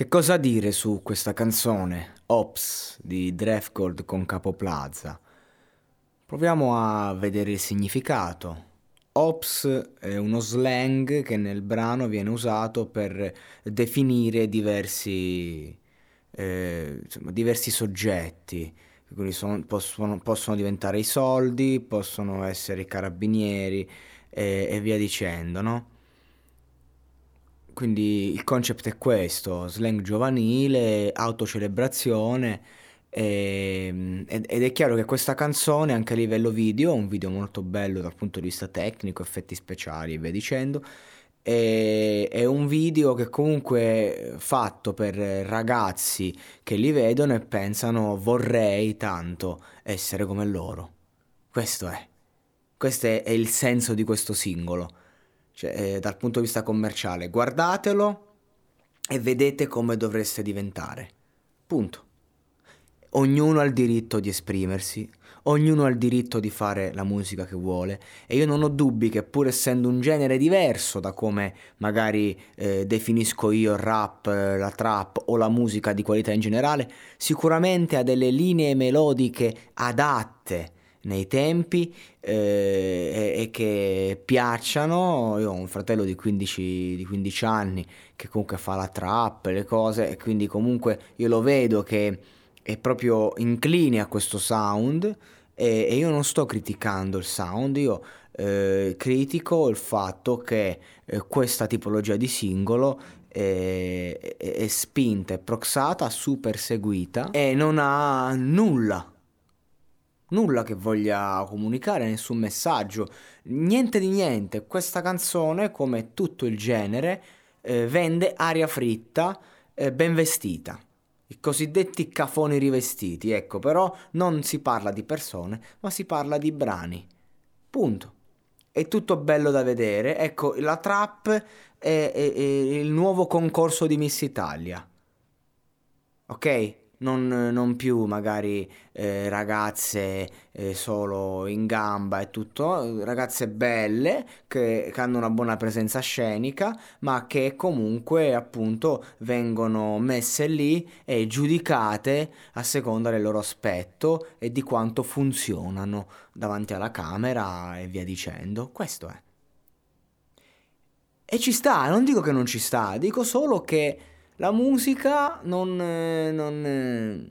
Che cosa dire su questa canzone, Ops, di Drefgold con Capo Plaza? Proviamo a vedere il significato. Ops è uno slang che nel brano viene usato per definire diversi eh, insomma, diversi soggetti, quindi sono, possono, possono, diventare i soldi, possono essere i carabinieri e, e via dicendo, no? Quindi il concept è questo, slang giovanile, autocelebrazione e, ed è chiaro che questa canzone anche a livello video, un video molto bello dal punto di vista tecnico, effetti speciali e via dicendo, e, è un video che comunque è fatto per ragazzi che li vedono e pensano vorrei tanto essere come loro. Questo è. Questo è, è il senso di questo singolo. Cioè, eh, dal punto di vista commerciale. Guardatelo e vedete come dovreste diventare. Punto. Ognuno ha il diritto di esprimersi, ognuno ha il diritto di fare la musica che vuole e io non ho dubbi che pur essendo un genere diverso da come magari eh, definisco io il rap, la trap o la musica di qualità in generale, sicuramente ha delle linee melodiche adatte nei tempi eh, e, che piacciono. Io ho un fratello di 15, di 15 anni che comunque fa la trap, le cose, e quindi comunque io lo vedo che è proprio incline a questo sound e, e io non sto criticando il sound, io eh, critico il fatto che eh, questa tipologia di singolo è, è, è spinta, è proxata, super seguita e non ha nulla nulla che voglia comunicare, nessun messaggio, niente di niente. Questa canzone, come tutto il genere, eh, vende aria fritta, eh, ben vestita i cosiddetti cafoni rivestiti, ecco, però non si parla di persone, ma si parla di brani. Punto. È tutto bello da vedere. Ecco, la trap è, è, è il nuovo concorso di Miss Italia. Ok? Non, non più magari eh, ragazze eh, solo in gamba e tutto, ragazze belle che, che, hanno una buona presenza scenica, ma che comunque appunto vengono messe lì e giudicate a seconda del loro aspetto e di quanto funzionano davanti alla camera e via dicendo. Questo è. E ci sta, non dico che non ci sta, dico solo che la musica non, eh, non eh,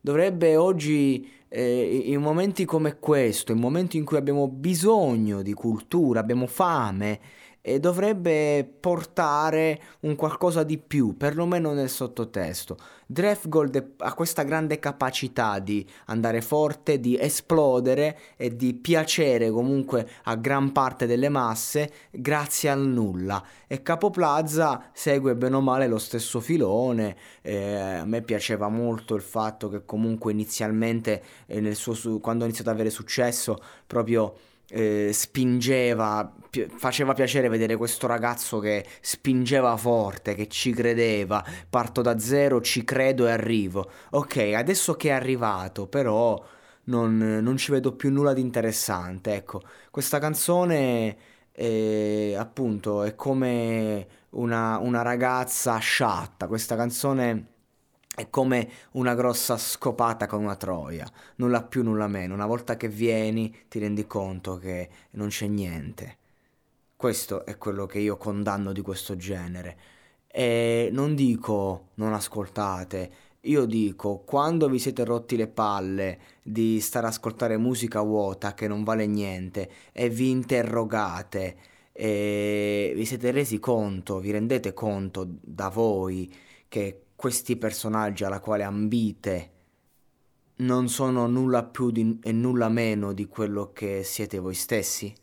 dovrebbe oggi, eh, in momenti come questo, in momenti in cui abbiamo bisogno di cultura, abbiamo fame, e dovrebbe portare un qualcosa di più, perlomeno nel sottotesto. Drefgold ha questa grande capacità di andare forte, di esplodere e di piacere comunque a gran parte delle masse grazie al nulla. E Capo Plaza segue bene o male lo stesso filone. Eh, a me piaceva molto il fatto che comunque inizialmente, eh, suo, quando ha iniziato ad avere successo, proprio eh, spingeva, pi- faceva piacere vedere questo ragazzo che spingeva forte, che ci credeva, parto da zero, ci credo e arrivo. Ok, adesso che è arrivato, però non, non ci vedo più nulla di interessante. Ecco, questa canzone è, appunto è come una, una ragazza sciatta, questa canzone è come una grossa scopata con una troia, nulla più, nulla meno. Una volta che vieni ti rendi conto che non c'è niente. Questo è quello che io condanno di questo genere. E non dico non ascoltate, io dico quando vi siete rotti le palle di stare a ascoltare musica vuota che non vale niente e vi interrogate e vi siete resi conto, vi rendete conto da voi che questi personaggi alla quale ambite non sono nulla più di, e nulla meno di quello che siete voi stessi?